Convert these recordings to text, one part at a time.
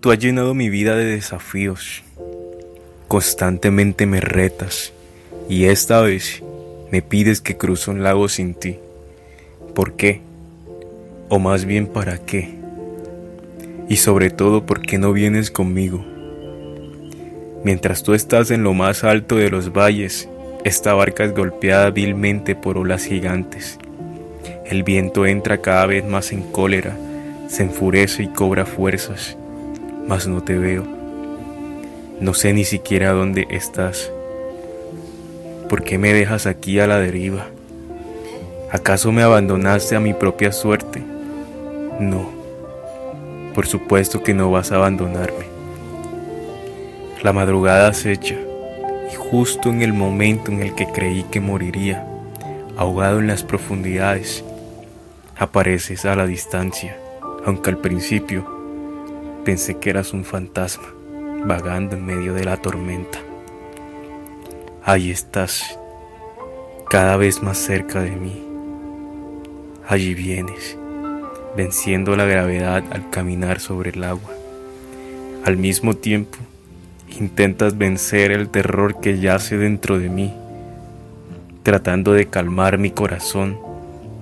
Tú has llenado mi vida de desafíos. Constantemente me retas y esta vez me pides que cruce un lago sin ti. ¿Por qué? O más bien para qué. Y sobre todo, ¿por qué no vienes conmigo? Mientras tú estás en lo más alto de los valles, esta barca es golpeada vilmente por olas gigantes. El viento entra cada vez más en cólera, se enfurece y cobra fuerzas, mas no te veo. No sé ni siquiera dónde estás. ¿Por qué me dejas aquí a la deriva? ¿Acaso me abandonaste a mi propia suerte? No, por supuesto que no vas a abandonarme. La madrugada acecha y justo en el momento en el que creí que moriría, ahogado en las profundidades, apareces a la distancia, aunque al principio pensé que eras un fantasma vagando en medio de la tormenta. Ahí estás, cada vez más cerca de mí. Allí vienes, venciendo la gravedad al caminar sobre el agua. Al mismo tiempo, intentas vencer el terror que yace dentro de mí, tratando de calmar mi corazón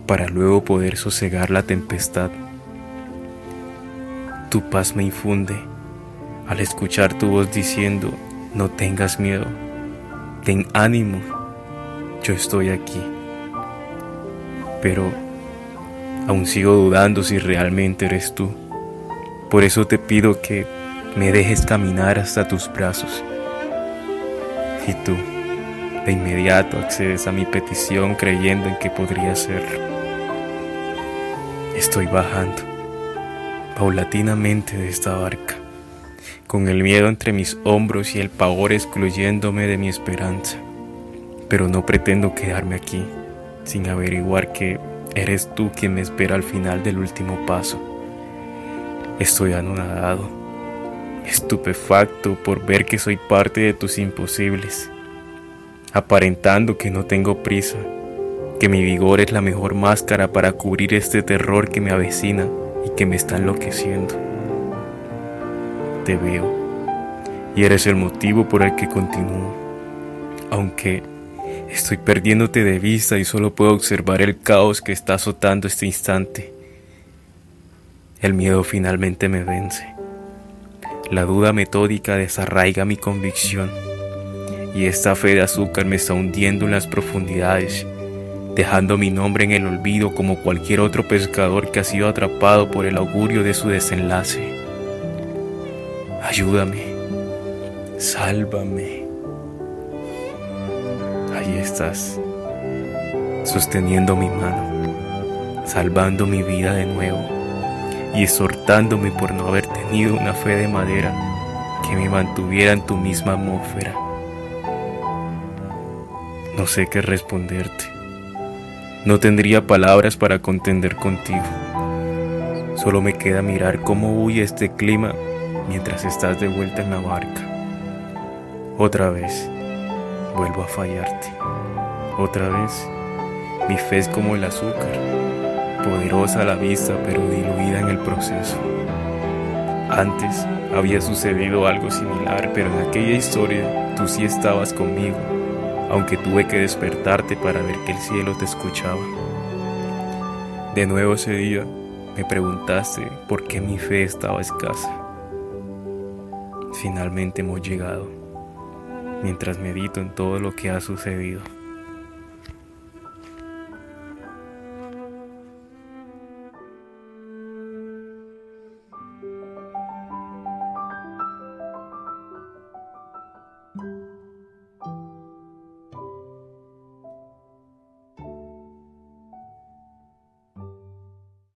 para luego poder sosegar la tempestad. Tu paz me infunde al escuchar tu voz diciendo, no tengas miedo, ten ánimo, yo estoy aquí. Pero aún sigo dudando si realmente eres tú. Por eso te pido que me dejes caminar hasta tus brazos. Y tú, de inmediato accedes a mi petición creyendo en que podría ser. Estoy bajando paulatinamente de esta barca, con el miedo entre mis hombros y el pavor excluyéndome de mi esperanza. Pero no pretendo quedarme aquí sin averiguar que eres tú quien me espera al final del último paso. Estoy anonadado, estupefacto por ver que soy parte de tus imposibles, aparentando que no tengo prisa que mi vigor es la mejor máscara para cubrir este terror que me avecina y que me está enloqueciendo. Te veo y eres el motivo por el que continúo, aunque estoy perdiéndote de vista y solo puedo observar el caos que está azotando este instante. El miedo finalmente me vence. La duda metódica desarraiga mi convicción y esta fe de azúcar me está hundiendo en las profundidades dejando mi nombre en el olvido como cualquier otro pescador que ha sido atrapado por el augurio de su desenlace. Ayúdame, sálvame. Ahí estás, sosteniendo mi mano, salvando mi vida de nuevo y exhortándome por no haber tenido una fe de madera que me mantuviera en tu misma atmósfera. No sé qué responderte. No tendría palabras para contender contigo. Solo me queda mirar cómo huye este clima mientras estás de vuelta en la barca. Otra vez, vuelvo a fallarte. Otra vez, mi fe es como el azúcar, poderosa a la vista pero diluida en el proceso. Antes había sucedido algo similar, pero en aquella historia tú sí estabas conmigo aunque tuve que despertarte para ver que el cielo te escuchaba. De nuevo ese día me preguntaste por qué mi fe estaba escasa. Finalmente hemos llegado, mientras medito en todo lo que ha sucedido.